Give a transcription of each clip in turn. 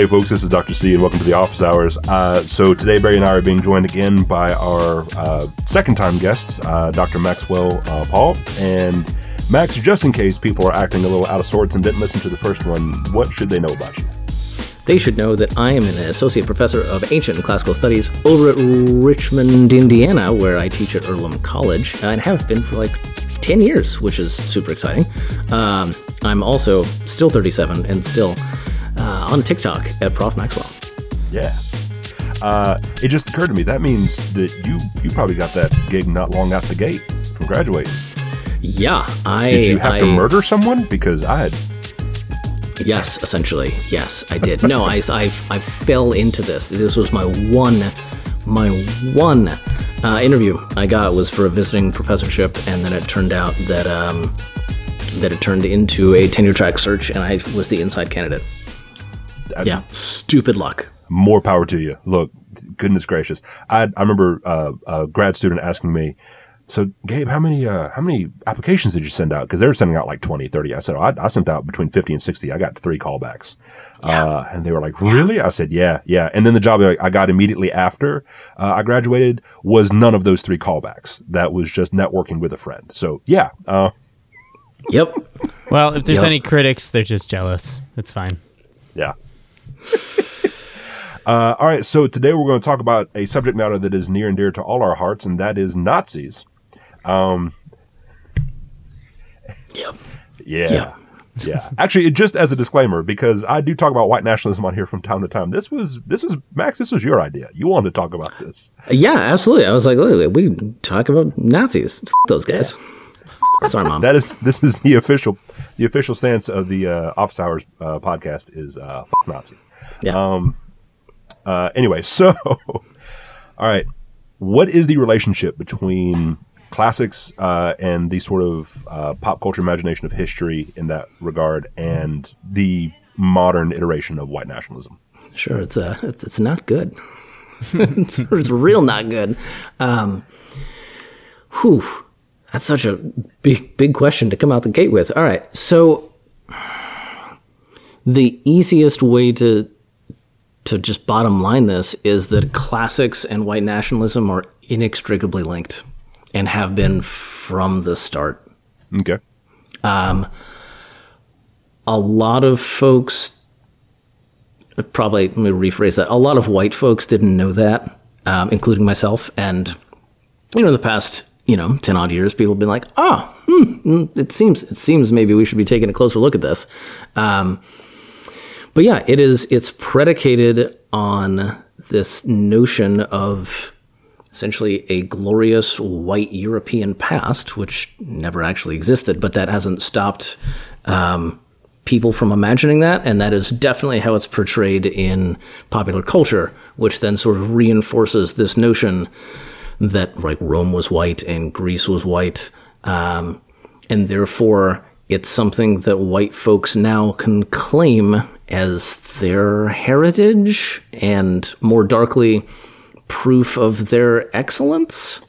Hey, folks, this is Dr. C, and welcome to the Office Hours. Uh, so, today, Barry and I are being joined again by our uh, second time guests, uh, Dr. Maxwell uh, Paul. And, Max, just in case people are acting a little out of sorts and didn't listen to the first one, what should they know about you? They should know that I am an associate professor of ancient and classical studies over at Richmond, Indiana, where I teach at Earlham College, and have been for like 10 years, which is super exciting. Um, I'm also still 37 and still uh, on TikTok at Prof Maxwell. Yeah. Uh, it just occurred to me that means that you you probably got that gig not long out the gate from graduating. Yeah, I Did you have I, to murder someone? Because I had. Yes, essentially. Yes, I did. No, I, I, I fell into this. This was my one, my one uh, interview I got was for a visiting professorship, and then it turned out that um, that it turned into a tenure track search, and I was the inside candidate. I- Yeah, stupid luck. more power to you. Look, goodness gracious. I I remember uh, a grad student asking me, so Gabe, how many uh, how many applications did you send out? Because they were sending out like 20, 30. I said, oh, I, I sent out between 50 and 60. I got three callbacks. Uh, and they were like, really? I said, yeah, yeah. And then the job I got immediately after uh, I graduated was none of those three callbacks. That was just networking with a friend. So yeah, uh, Yep. Well, if there's Yep. any critics, they're just jealous. It's fine. Yeah. uh, all right. So today we're going to talk about a subject matter that is near and dear to all our hearts, and that is Nazis. Yep. Yeah. Yeah. Yeah. Actually, just as a disclaimer, because I do talk about white nationalism on here from time to time. This was this was Max. This was your idea. You wanted to talk about this. Yeah, absolutely. I was like, look, we talk about Nazis. F- those guys. Sorry, mom. That is this is the official the official stance of the uh, Office Hours uh, podcast is uh, fuck Nazis. yeah. Uh, anyway, so all right, what is the relationship between classics uh, and the sort of uh, pop culture imagination of history in that regard, and the modern iteration of white nationalism? Sure, it's uh, it's, it's not good. it's, it's real not good. Um, whew, that's such a big big question to come out the gate with. All right, so the easiest way to to just bottom line this is that classics and white nationalism are inextricably linked and have been from the start Okay. Um, a lot of folks probably let me rephrase that a lot of white folks didn't know that um, including myself and you know in the past you know 10 odd years people have been like ah hmm, mm, it seems it seems maybe we should be taking a closer look at this um, but yeah it is it's predicated on this notion of essentially a glorious white European past, which never actually existed, but that hasn't stopped um, people from imagining that. And that is definitely how it's portrayed in popular culture, which then sort of reinforces this notion that like Rome was white and Greece was white. Um, and therefore, it's something that white folks now can claim as their heritage and more darkly, proof of their excellence.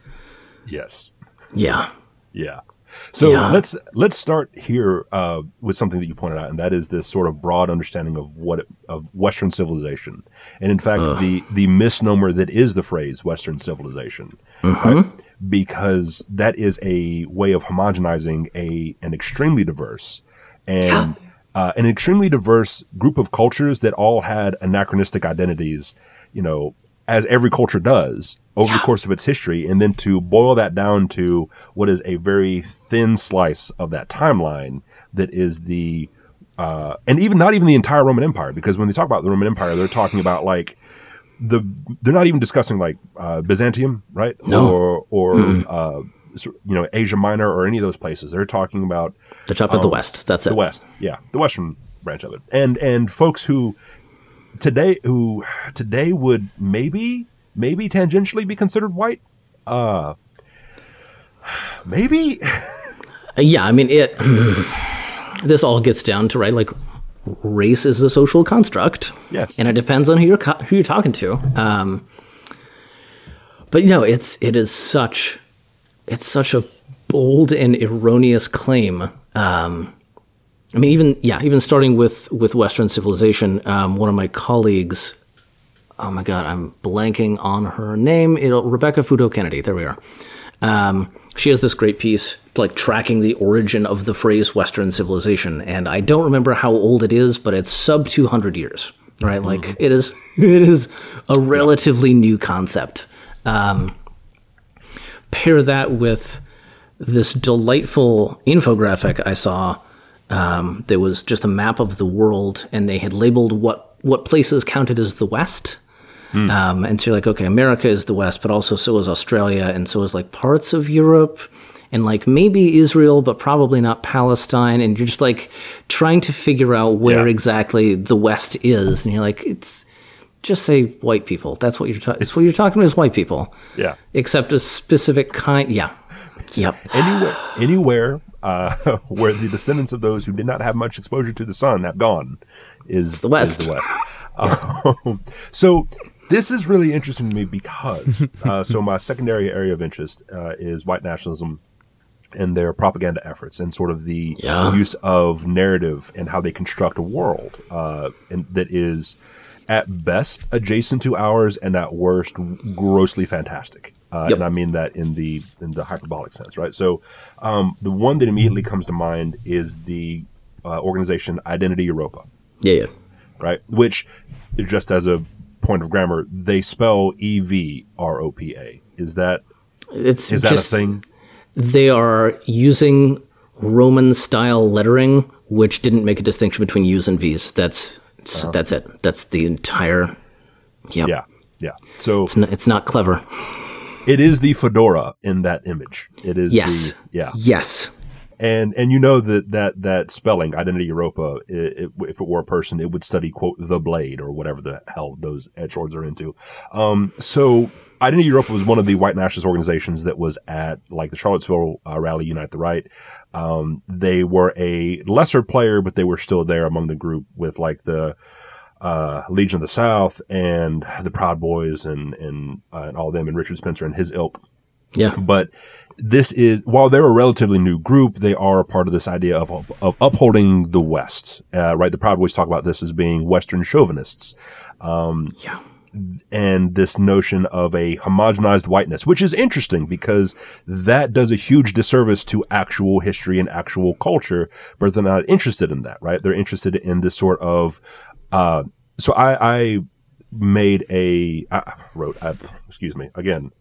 Yes. Yeah. Yeah. So Yeah. let's let's start here uh, with something that you pointed out, and that is this sort of broad understanding of what it, of Western civilization, and in fact, the the misnomer that is the phrase Western civilization, right? Because that is a way of homogenizing a an extremely diverse and uh, an extremely diverse group of cultures that all had anachronistic identities, you know, as every culture does over the course of its history, and then to boil that down to what is a very thin slice of that timeline that is the uh, and even not even the entire Roman Empire, because when they talk about the Roman Empire, they're talking about like the they're not even discussing like uh, Byzantium, right? No. Or or uh, you know Asia Minor or any of those places. They're talking about They're talking about the West. That's it. the West, yeah, the Western branch of it, and and folks who today who today would maybe maybe tangentially be considered white, uh, maybe, Uh, yeah, I mean it. this all gets down to right, like race is a social construct. Yes. and it depends on who you're co- who you're talking to. Um, but you know, it's it is such it's such a bold and erroneous claim. Um, I mean, even yeah, even starting with with Western civilization. Um, one of my colleagues, oh my god, I'm blanking on her name. It'll, Rebecca Futo Kennedy. There we are. Um, she has this great piece like tracking the origin of the phrase Western civilization, and I don't remember how old it is, but it's sub 200 years. Right, like it is. It is a relatively new concept. Um, pair that with this delightful infographic I saw. Um, there was just a map of the world, and they had labeled what what places counted as the West. Um, and so you're like, okay, America is the West, but also so is Australia, and so is like parts of Europe, and like maybe Israel, but probably not Palestine. And you're just like trying to figure out where Yeah. exactly the West is, and you're like, it's just say white people. That's what you're talking. It's what you're talking about is white people Yeah. except a specific kind. Yeah. Yep. Anywhere, anywhere uh, where the descendants of those who did not have much exposure to the sun have gone is the West. Is the West. Um, so this is really interesting to me because uh, so my secondary area of interest uh, is white nationalism and their propaganda efforts and sort of the Yeah. use of narrative and how they construct a world uh, and that is at best adjacent to ours and at worst grossly fantastic. Uh, Yep. And I mean that in the in the hyperbolic sense, right? So um, the one that immediately comes to mind is the uh, organization Identity Europa Yeah. Yeah. right? Which, just as a point of grammar, they spell E V R O P A. Is that It's is that just, a thing? They are using Roman style lettering, which didn't make a distinction between U's and V's. That's it's, that's it. That's the entire. Yep. Yeah, yeah. So It's not, it's not clever. It is the fedora in that image. It is Yes. the yeah, Yes. and and you know that that that spelling Identity Europa, i it, if it were a person, it would study quote the blade or whatever the hell those edge lords are into. Um, so Identity Europa was one of the white nationalist organizations that was at like the Charlottesville uh, rally, Unite the Right. Um, they were a lesser player, but they were still there among the group with like the uh, Legion of the South and the Proud Boys and and, uh, and all of them and Richard Spencer and his ilk Yeah. but this is while they're a relatively new group, they are a part of this idea of, of upholding the West. Uh, right, the Proud Boys talk about this as being Western chauvinists, Yeah. and this notion of a homogenized whiteness, which is interesting because that does a huge disservice to actual history and actual culture. But they're not interested in that, right? They're interested in this sort of. Uh, so I, I made a I wrote I, excuse me again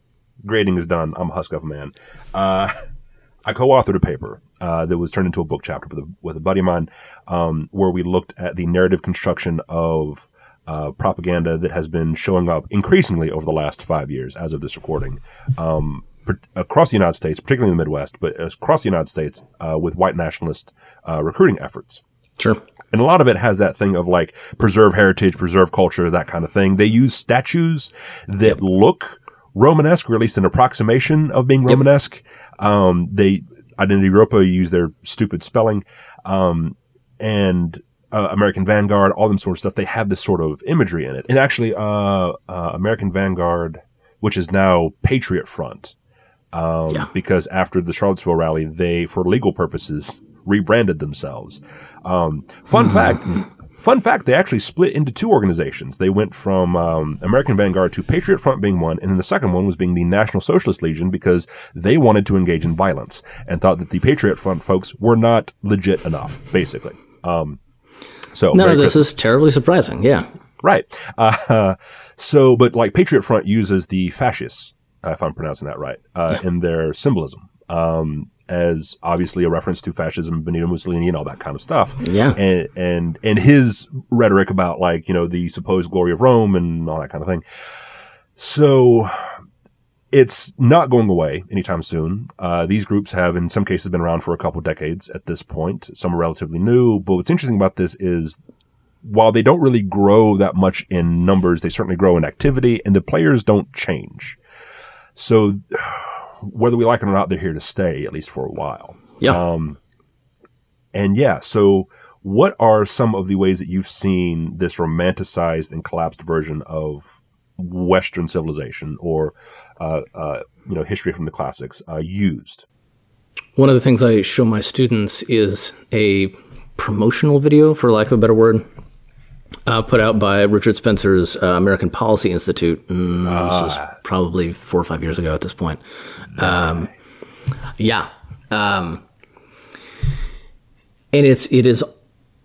grading is done. I'm a husk of a man. Uh, i co-authored a paper uh, that was turned into a book chapter with a, with a buddy of mine um, where we looked at the narrative construction of uh, propaganda that has been showing up increasingly over the last five years as of this recording um, per- across the united states particularly in the midwest but across the united states uh, with white nationalist uh, recruiting efforts Sure. and a lot of it has that thing of like preserve heritage, preserve culture, that kind of thing. They use statues that look Romanesque, or at least an approximation of being Romanesque. Um, they Identity Europa use their stupid spelling, um, and uh, American Vanguard, all them sort of stuff. They have this sort of imagery in it, and actually, uh, uh, American Vanguard, which is now Patriot Front, um, Yeah. because after the Charlottesville rally, they, for legal purposes, rebranded themselves. Um, fun fact. Fun fact, they actually split into two organizations. They went from um, American Vanguard to Patriot Front being one, and then the second one was being the National Socialist Legion because they wanted to engage in violence and thought that the Patriot Front folks were not legit enough, basically. Um, so None of this is terribly surprising. Yeah. Right. Uh, so, but like Patriot Front uses the fasces, uh, if I'm pronouncing that right, uh, in their symbolism, um, as obviously a reference to fascism, Benito Mussolini, and all that kind of stuff. Yeah. And and and his rhetoric about like you know the supposed glory of Rome and all that kind of thing. So. It's not going away anytime soon. Uh, these groups have, in some cases, been around for a couple decades at this point. Some are relatively new. But what's interesting about this is while they don't really grow that much in numbers, they certainly grow in activity, and the players don't change. So, whether we like it or not, they're here to stay at least for a while. Yeah. Um, and yeah, so what are some of the ways that you've seen this romanticized and collapsed version of Western civilization or uh, uh, you know history from the classics uh, used? One of the things I show my students is a promotional video, for lack of a better word, uh, put out by Richard Spencer's uh, American Policy Institute. Mm, this is probably four or five years ago at this point. Um, yeah, um, and it's it is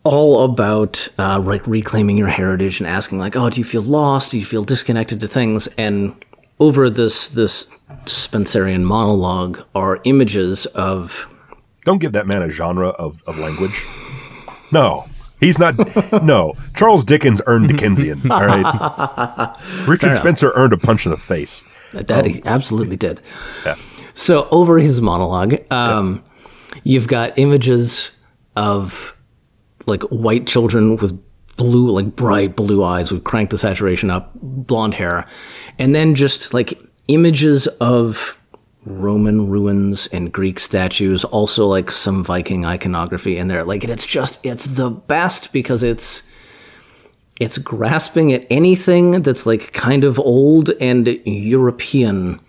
all about uh, like reclaiming your heritage and asking like, oh, do you feel lost? Do you feel disconnected to things? And over this this Spencerian monologue are images of Don't give that man a genre of, of language. No. He's not. no. Charles Dickens earned Dickensian. All right. Richard Spencer earned a punch in the face. that he absolutely did. Yeah. So over his monologue, um, you've got images of like white children with blue, like bright blue eyes. We've cranked the saturation up, blonde hair, and then just like images of Roman ruins and Greek statues. Also, like some Viking iconography in there. Like it's just it's the best because it's it's grasping at anything that's like kind of old and European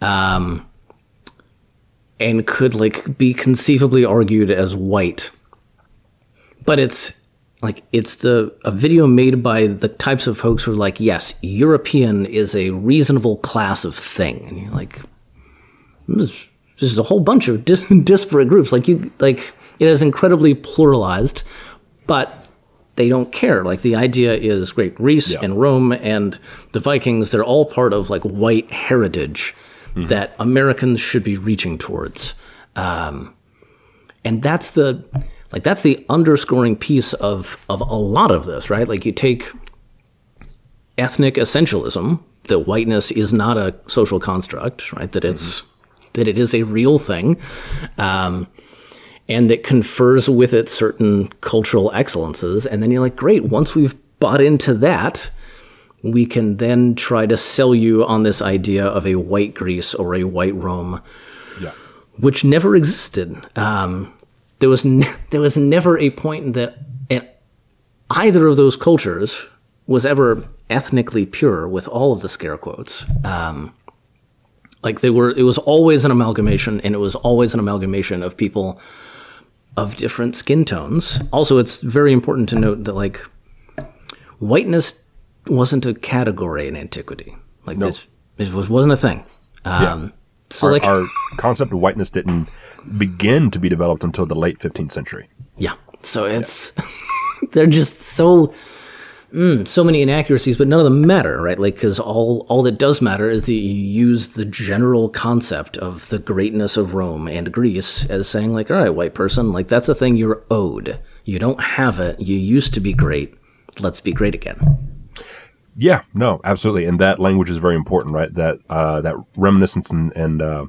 um, and could like be conceivably argued as white. But it's like it's the a video made by the types of folks who are like, yes, European is a reasonable class of thing, and you're like, there's a whole bunch of dis- disparate groups. Like you, like it is incredibly pluralized, but they don't care. Like the idea is great. Greece Yeah. and Rome and the Vikings, they're all part of like white heritage that Americans should be reaching towards. Um, and that's the like that's the underscoring piece of of a lot of this, right? Like you take ethnic essentialism, that whiteness is not a social construct, right? That it's that it is a real thing. Um, and that confers with it certain cultural excellences. And then you're like, great, once we've bought into that, we can then try to sell you on this idea of a white Greece or a white Rome, Yeah. which never existed. Um, there was ne- there was never a point that in either of those cultures was ever ethnically pure with all of the scare quotes. Um, like they were, it was always an amalgamation, and it was always an amalgamation of people of different skin tones. Also, it's very important to note that like whiteness wasn't a category in antiquity. Like this, this was wasn't a thing. Um, So Our, like our concept of whiteness didn't begin to be developed until the late 15th century. Yeah. So it's they're just so mm, so many inaccuracies, but none of them matter, right? Like because all all that does matter is that you use the general concept of the greatness of Rome and Greece as saying like, all right, white person, like that's a thing you're owed. You don't have it. You used to be great. Let's be great again. Yeah, no, absolutely, and that language is very important, right? That uh, that reminiscence and, and uh,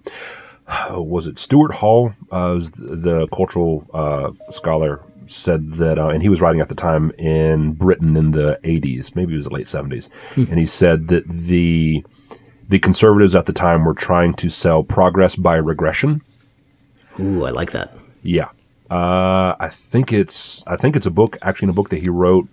was it Stuart Hall, uh, was the, the cultural uh, scholar, said that, uh, and he was writing at the time in Britain in the '80s, maybe it was the late '70s, and he said that the the conservatives at the time were trying to sell progress by regression. Ooh, I like that. Yeah. Uh, I think it's I think it's a book actually in a book that he wrote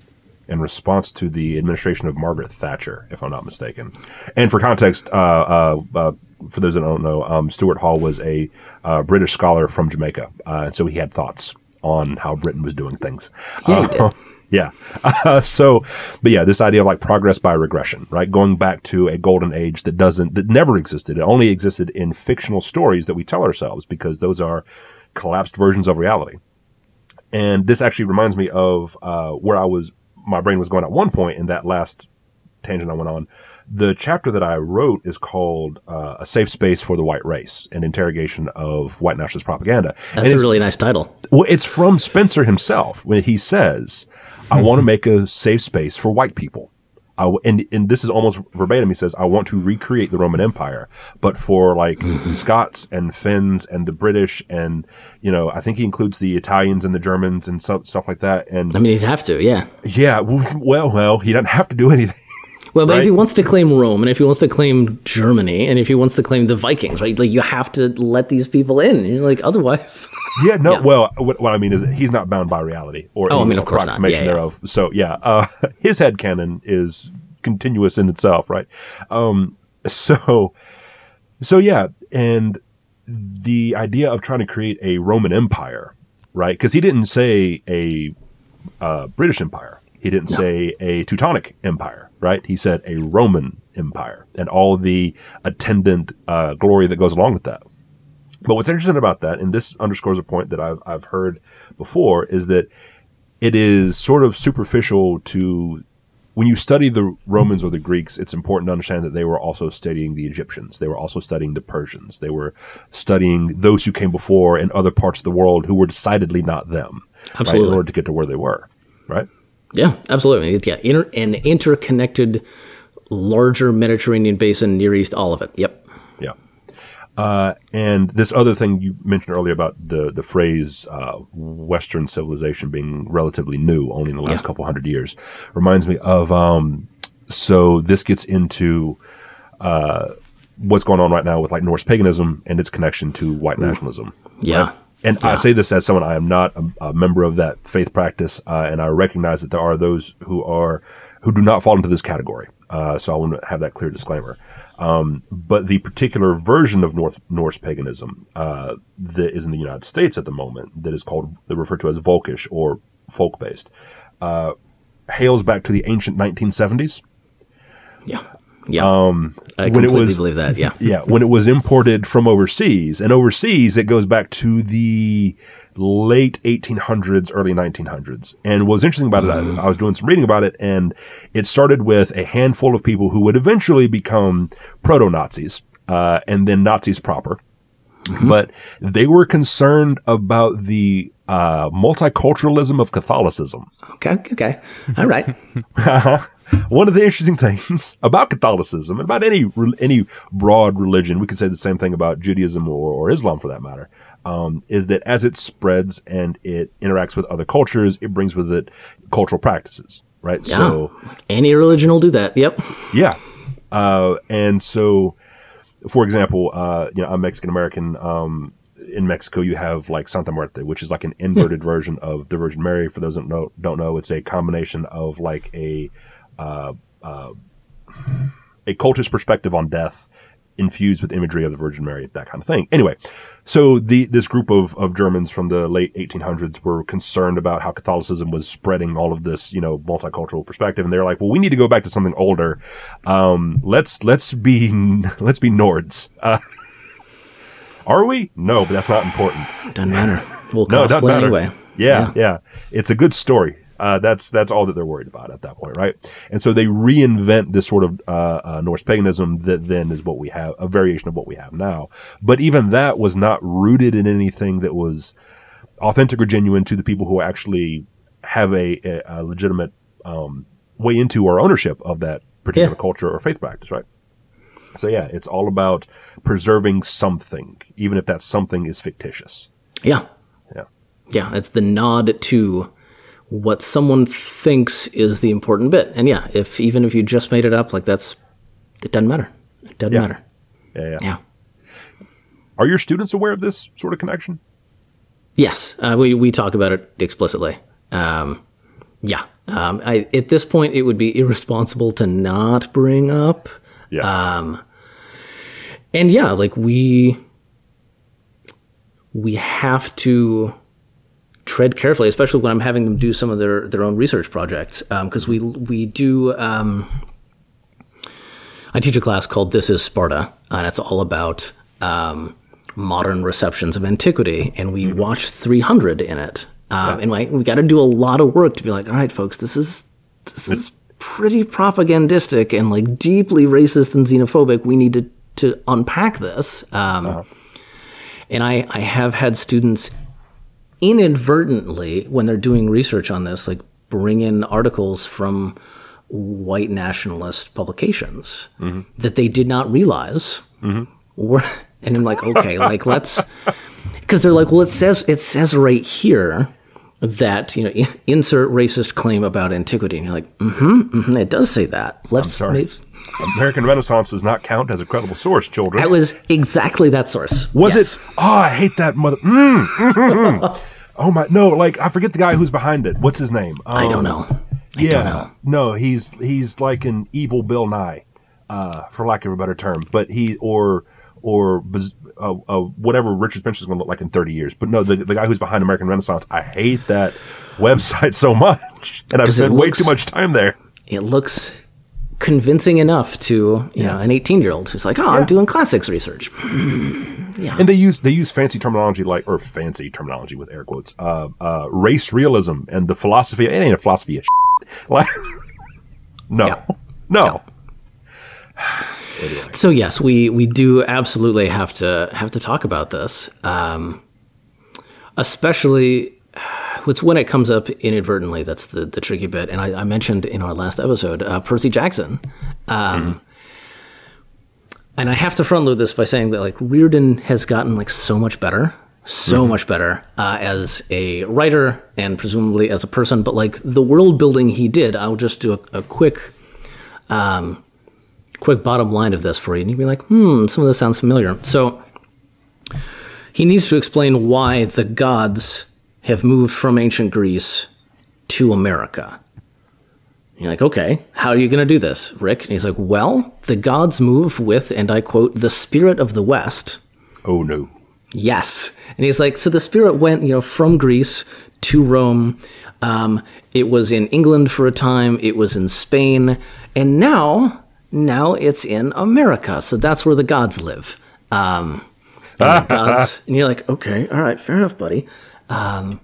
in response to the administration of Margaret Thatcher, if I'm not mistaken. And for context, uh, uh, uh, for those that don't know, um, Stuart Hall was a uh, British scholar from Jamaica, uh, and so he had thoughts on how Britain was doing things. Yeah, Uh, yeah. Uh, so, but yeah, this idea of like progress by regression, right? Going back to a golden age that doesn't, that never existed. It only existed in fictional stories that we tell ourselves because those are collapsed versions of reality. And this actually reminds me of uh, where I was, my brain was going at one point in that last tangent I went on. The chapter that I wrote is called uh, "A Safe Space for the White Race: An Interrogation of White Nationalist Propaganda." And That's a really nice title. well, it's from Spencer himself when he says, "I want to make a safe space for white people." I w- and and this is almost verbatim. He says, "I want to recreate the Roman Empire, but for like Scots and Finns and the British and you know, I think he includes the Italians and the Germans and stuff stuff like that." And I mean, he'd have to, yeah. yeah, well, well, he doesn't have to do anything. Well, but if he wants to claim Rome, and if he wants to claim Germany, and if he wants to claim the Vikings, right? Like you have to let these people in. You're like otherwise. Yeah, no. Well, what, what I mean is he's not bound by reality or Oh, I mean, approximation Yeah, yeah. thereof. So yeah, uh, his head canon is continuous in itself, right? Um, so, so yeah, and the idea of trying to create a Roman Empire right? Because he didn't say a uh, British Empire. He didn't say a Teutonic Empire, right? He said a Roman Empire and all the attendant uh, glory that goes along with that. But what's interesting about that, and this underscores a point that I've, I've heard before, is that it is sort of superficial to when you study the Romans or the Greeks, it's important to understand that they were also studying the Egyptians. They were also studying the Persians. They were studying those who came before in other parts of the world who were decidedly not them. Right, in order to get to where they were. Right. Yeah, absolutely. Yeah, inter- an interconnected, larger Mediterranean basin, Near East, all of it. Yep. Yeah. Uh, and this other thing you mentioned earlier about the the phrase uh, Western civilization being relatively new, only in the last Yeah. couple hundred years, reminds me of. Um, so this gets into uh, what's going on right now with like Norse paganism and its connection to white nationalism. Yeah. And I say this as someone I am not a, a member of that faith practice, uh, and I recognize that there are those who are who do not fall into this category. Uh, so I want to have that clear disclaimer. Um, but the particular version of North Norse paganism uh, that is in the United States at the moment, that is called referred to as Volkish or folk based, uh, hails back to the ancient 1970s. Yeah. Yeah. Um, I when it was- believe that. Yeah. Yeah, when it was imported from overseas, and overseas it goes back to the late 1800s, early 1900s. And what was interesting about it, I, I was doing some reading about it, and it started with a handful of people who would eventually become proto Nazis, uh, and then Nazis proper. But they were concerned about the uh, multiculturalism of Catholicism. Okay. Okay. All right. One of the interesting things about Catholicism and about any any broad religion, we could say the same thing about Judaism or, or Islam for that matter, um, is that as it spreads and it interacts with other cultures, it brings with it cultural practices, right? Yeah. So, Any religion will do that. Yep. yeah, uh, and so, for example, uh, you know, I'm Mexican American. Um, in Mexico, you have like Santa Muerte, which is like an inverted version of the Virgin Mary. For those that know, don't know, it's a combination of like a uh, uh, a cultist perspective on death infused with imagery of the Virgin Mary, that kind of thing. Anyway, so the this group of, of Germans from the late 1800s were concerned about how Catholicism was spreading all of this, you know, multicultural perspective, and they're like, well, we need to go back to something older. Um, let's let's be let's be Nords. Uh, are we? No, but that's not important. Doesn't matter. We'll No, doesn't matter. anyway. Yeah, yeah, It's a good story. Uh, that's that's all that they're worried about at that point, right? And so they reinvent this sort of uh, uh, Norse paganism that then is what we have, a variation of what we have now. But even that was not rooted in anything that was authentic or genuine to the people who actually have a, a, a legitimate um, way into or ownership of that particular Yeah. culture or faith practice, right? So yeah, it's all about preserving something, even if that something is fictitious. Yeah. Yeah. Yeah. It's the nod to what someone thinks is the important bit. And yeah, if even if you just made it up, like that's, it doesn't matter. It doesn't Yeah. matter. Yeah, yeah. Yeah. Are your students aware of this sort of connection? Yes, uh, we we talk about it explicitly. Um, yeah, um, I, at this point, it would be irresponsible to not bring up. Yeah. And yeah, like we we have to tread carefully, especially when I'm having them do some of their their own research projects, because we we do. Um, I teach a class called "This Is Sparta," and it's all about um, modern receptions of antiquity, and we watch 300 in it. Um, And like, we got to do a lot of work to be like, all right, folks, this is this is pretty propagandistic and like deeply racist and xenophobic. We need to to unpack this. Um, And I I have had students inadvertently when they're doing research on this, like bring in articles from white nationalist publications mm-hmm. that they did not realize mm-hmm. were, and I'm like, okay, like let's, because they're like, well, it says it says right here that you know insert racist claim about antiquity, and you're like, mm-hmm, mm-hmm it does say that. Let's sorry. maybe- American Renaissance does not count as a credible source, children. that was exactly that source. Was Yes. it? Oh, I hate that mother. Mm, mm, mm. oh my, no, like I forget the guy who's behind it. What's his name? I Um, don't know. I yeah, don't know. no, he's he's like an evil Bill Nye, uh, for lack of a better term. But he or or uh, uh, whatever Richard Spencer is going to look like in 30 years. But no, the, the guy who's behind American Renaissance, I hate that website so much, and I've spent way too much time there. It looks convincing enough to you know an 18 year old who's like, oh, I'm doing classics research. yeah. And they use they use fancy terminology like or fancy terminology with air quotes, uh, uh, race realism and the philosophy. It ain't a philosophy of shit. Like, no, Yeah. no. So yes, we we do absolutely have to have to talk about this, um, especially it's when it comes up inadvertently. That's the the tricky bit. And I, I mentioned in our last episode uh, Percy Jackson, um, and I have to front load this by saying that like Riordan has gotten like so much better. So much better uh, as a writer and presumably as a person, but like the world building he did, I'll just do a, a quick quick bottom line of this for you, and you'd be like, hmm, some of this sounds familiar. So he needs to explain why the gods have moved from ancient Greece to America. You're like, okay, how are you going to do this, Rick? And he's like, well, the gods move with, and I quote, the spirit of the West. Oh no. Yes. And he's like, so the spirit went, you know, from Greece to Rome. Um, it was in England for a time. It was in Spain, and now, now it's in America. So that's where the gods live. Um, and, gods, and you're like, okay, all right, fair enough, buddy. Um,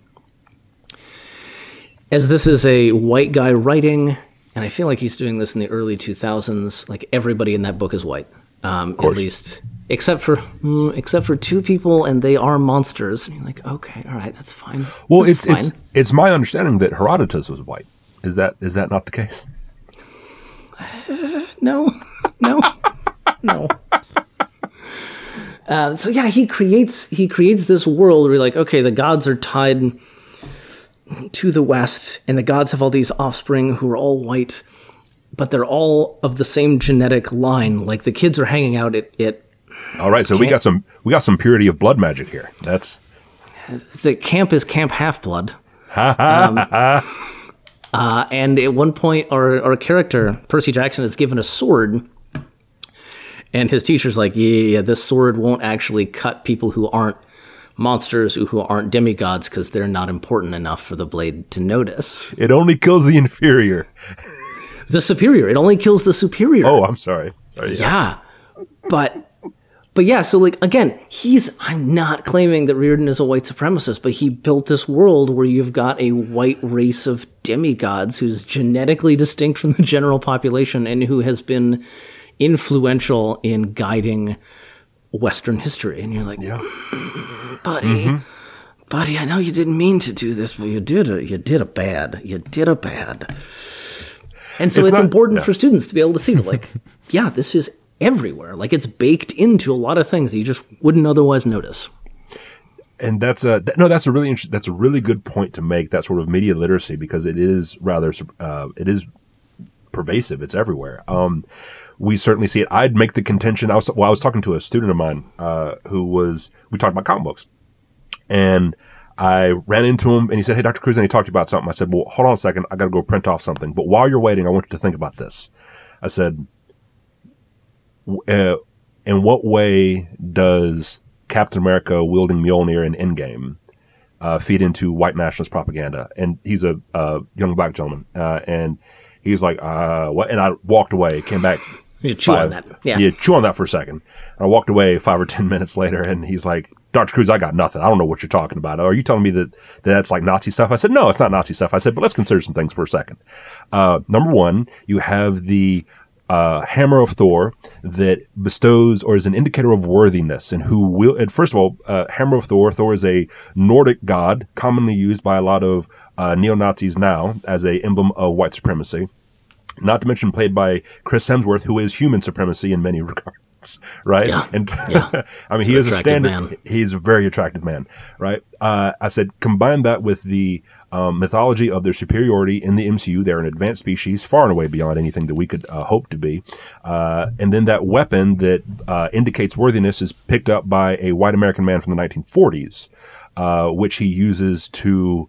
as this is a white guy writing, and I feel like he's doing this in the early 2000s. Like everybody in that book is white, um, at course. least except for mm, except for two people, and they are monsters. And you're like, okay, all right, that's fine. Well, That's it's it's it's my understanding that Herodotus was white. Is that is that not the case? no, no, no. Uh, so yeah, he creates he creates this world where you're like, okay, the gods are tied to the west, and the gods have all these offspring who are all white, but they're all of the same genetic line. Like the kids are hanging out at, at All right, so we got some we got some purity of blood magic here. That's the camp is Camp Half Blood. um, uh, and at one point, our, our character, Percy Jackson, is given a sword. And his teacher's like, yeah, yeah, yeah, this sword won't actually cut people who aren't monsters, who, who aren't demigods, because they're not important enough for the blade to notice. it. Only kills the inferior. The superior, it only kills the superior. Oh, I'm sorry. Sorry. Yeah. But but yeah, so like again, he's I'm not claiming that Riordan is a white supremacist, but he built this world where you've got a white race of demigods who's genetically distinct from the general population and who has been influential in guiding Western history. And you're like, Yeah. buddy, mm-hmm. buddy, I know you didn't mean to do this, but you did it. You did a bad. You did a bad. And so It's it's, not- important yeah. for students to be able to see like, yeah, this is everywhere. Like, it's baked into a lot of things that you just wouldn't otherwise notice. and that's a no that's a really that's a really good point to make that sort of media literacy because it is rather uh, it is pervasive it's everywhere um, we certainly see it i'd make the contention i was well i was talking to a student of mine uh, who was we talked about comic books and I ran into him and he said, Hey, Dr. Cruz, and he talked about something. I said, Well, hold on a second. I got to go print off something. But while you're waiting, I want you to think about this. I said, uh, In what way does Captain America wielding Mjolnir in Endgame uh, feed into white nationalist propaganda? And he's a uh, young black gentleman. Uh, and he's like, uh, What? And I walked away, came back. You chew on that. Yeah. yeah, chew on that for a second. I walked away five or ten minutes later, and he's like, "Dr. Cruz, I got nothing. I don't know what you're talking about. Are you telling me that, that that's like Nazi stuff?" I said, "No, it's not Nazi stuff." I said, "But let's consider some things for a second. Uh, number one, you have the uh, hammer of Thor that bestows or is an indicator of worthiness and who will. And first of all, uh, hammer of Thor. Thor is a Nordic god, commonly used by a lot of uh, neo Nazis now as a emblem of white supremacy not to mention played by Chris Hemsworth, who is human supremacy in many regards, right? Yeah. And Yeah. I mean, he is a standard. man. He's a very attractive man, right? Uh, I said combine that with the um, mythology of their superiority in the MCU. They're an advanced species, far and away beyond anything that we could uh, hope to be. Uh, and then that weapon that uh, indicates worthiness is picked up by a white American man from the 1940s, uh, which he uses to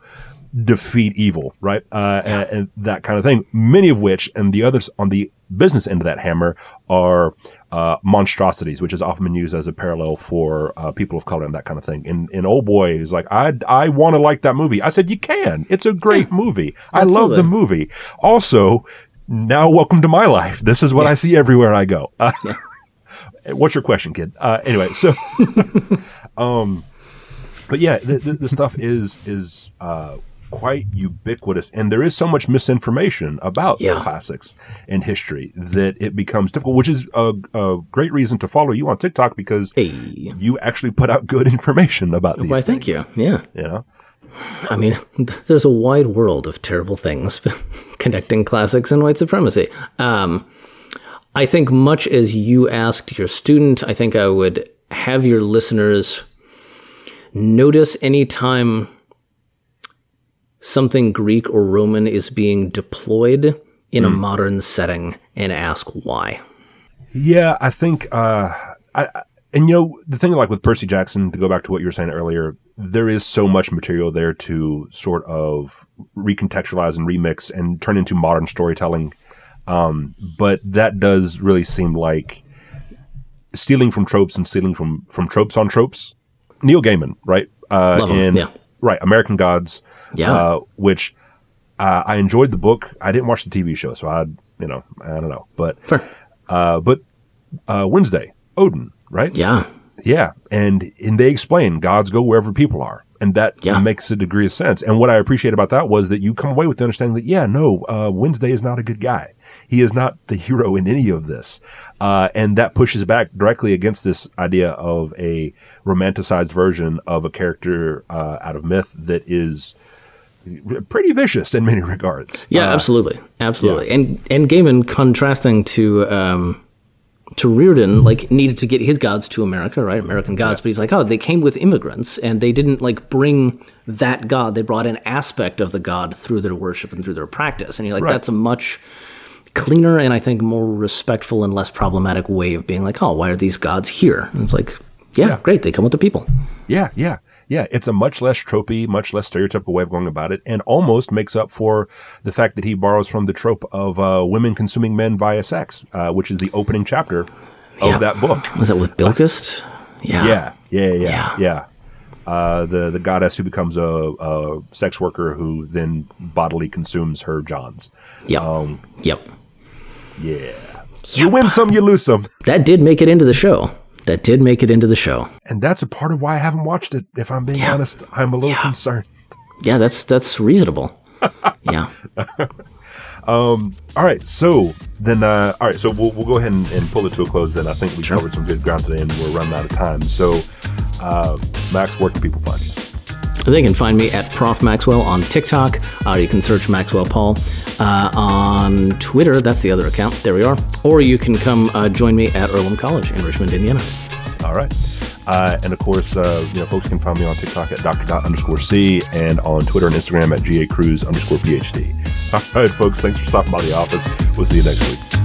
defeat evil, right? Uh, and, and that kind of thing. Many of which, and the others on the business end of that hammer are uh, monstrosities, which has often been used as a parallel for uh, people of color and that kind of thing. And, and old boy is like, I I want to like that movie. I said, you can. It's a great movie. I love the movie. Also, now welcome to my life. This is what I see everywhere I go. Uh, what's your question, kid? Uh, anyway, so, um, but yeah, the, the, the stuff is is uh, quite ubiquitous, and there is so much misinformation about Yeah. the classics in history that it becomes difficult. Which is a, a great reason to follow you on TikTok because Hey. you actually put out good information about these. Why, thank you. Yeah. You know, I mean, there's a wide world of terrible things connecting classics and white supremacy. Um, I think, much as you asked your student, I think I would have your listeners notice anytime something Greek or Roman is being deployed in a modern setting and ask why. Yeah, I think, uh, I, I- and you know, the thing like with Percy Jackson, to go back to what you were saying earlier, there is so much material there to sort of recontextualize and remix and turn into modern storytelling. Um, but that does really seem like stealing from tropes and stealing from, from tropes on tropes. Neil Gaiman, right? Uh, Love him, in, yeah. Right, American Gods. Yeah. Uh, which, uh, I enjoyed the book. I didn't watch the TV show, so I, you know, I don't know, but, Fair. uh, but uh, Wednesday, Odin, right? Yeah. Yeah, and and they explain gods go wherever people are, and that Yeah. makes a degree of sense. And what I appreciate about that was that you come away with the understanding that yeah, no, uh, Wednesday is not a good guy. He is not the hero in any of this, uh, and that pushes back directly against this idea of a romanticized version of a character uh, out of myth that is pretty vicious in many regards. Yeah, Uh, absolutely, absolutely. And and Gaiman contrasting to um, to Riordan, like needed to get his gods to America, right? American gods, but he's like, oh, they came with immigrants, and they didn't like bring that god. They brought an aspect of the god through their worship and through their practice, and you're like, Right. that's a much cleaner and I think more respectful and less problematic way of being like, oh, why are these gods here? And it's like, yeah, Yeah. great, they come with the people. Yeah, yeah, yeah. It's a much less tropey, much less stereotypical way of going about it, and almost makes up for the fact that he borrows from the trope of uh, women consuming men via sex, uh, which is the opening chapter of Yeah. that book. Was that with Bilquis? Yeah. Yeah, yeah, yeah, Yeah. yeah. Uh, the the goddess who becomes a, a sex worker who then bodily consumes her johns. Yep. Um, yep. Yeah, you win some, you lose some, That did make it into the show. That did make it into the show. and that's a part of why I haven't watched it. If I'm being Yeah. honest, I'm a little Yeah. concerned. Yeah, that's that's reasonable. yeah. um, All right, so then, uh, all right, so we'll, we'll go ahead and, and pull it to a close. Then I think we covered some good ground today, and we're running out of time. So, uh, Max, where can people find you? They can find me at Prof Maxwell on TikTok. Uh, you can search Maxwell Paul uh, on Twitter. That's the other account. There we are. Or you can come uh, join me at Earlham College in Richmond, Indiana. All right, uh, and of course, uh, you know, folks can find me on TikTok at Dr. Dot underscore C and on Twitter and Instagram at GA Cruz underscore PhD. All right, folks, thanks for stopping by the office. We'll see you next week.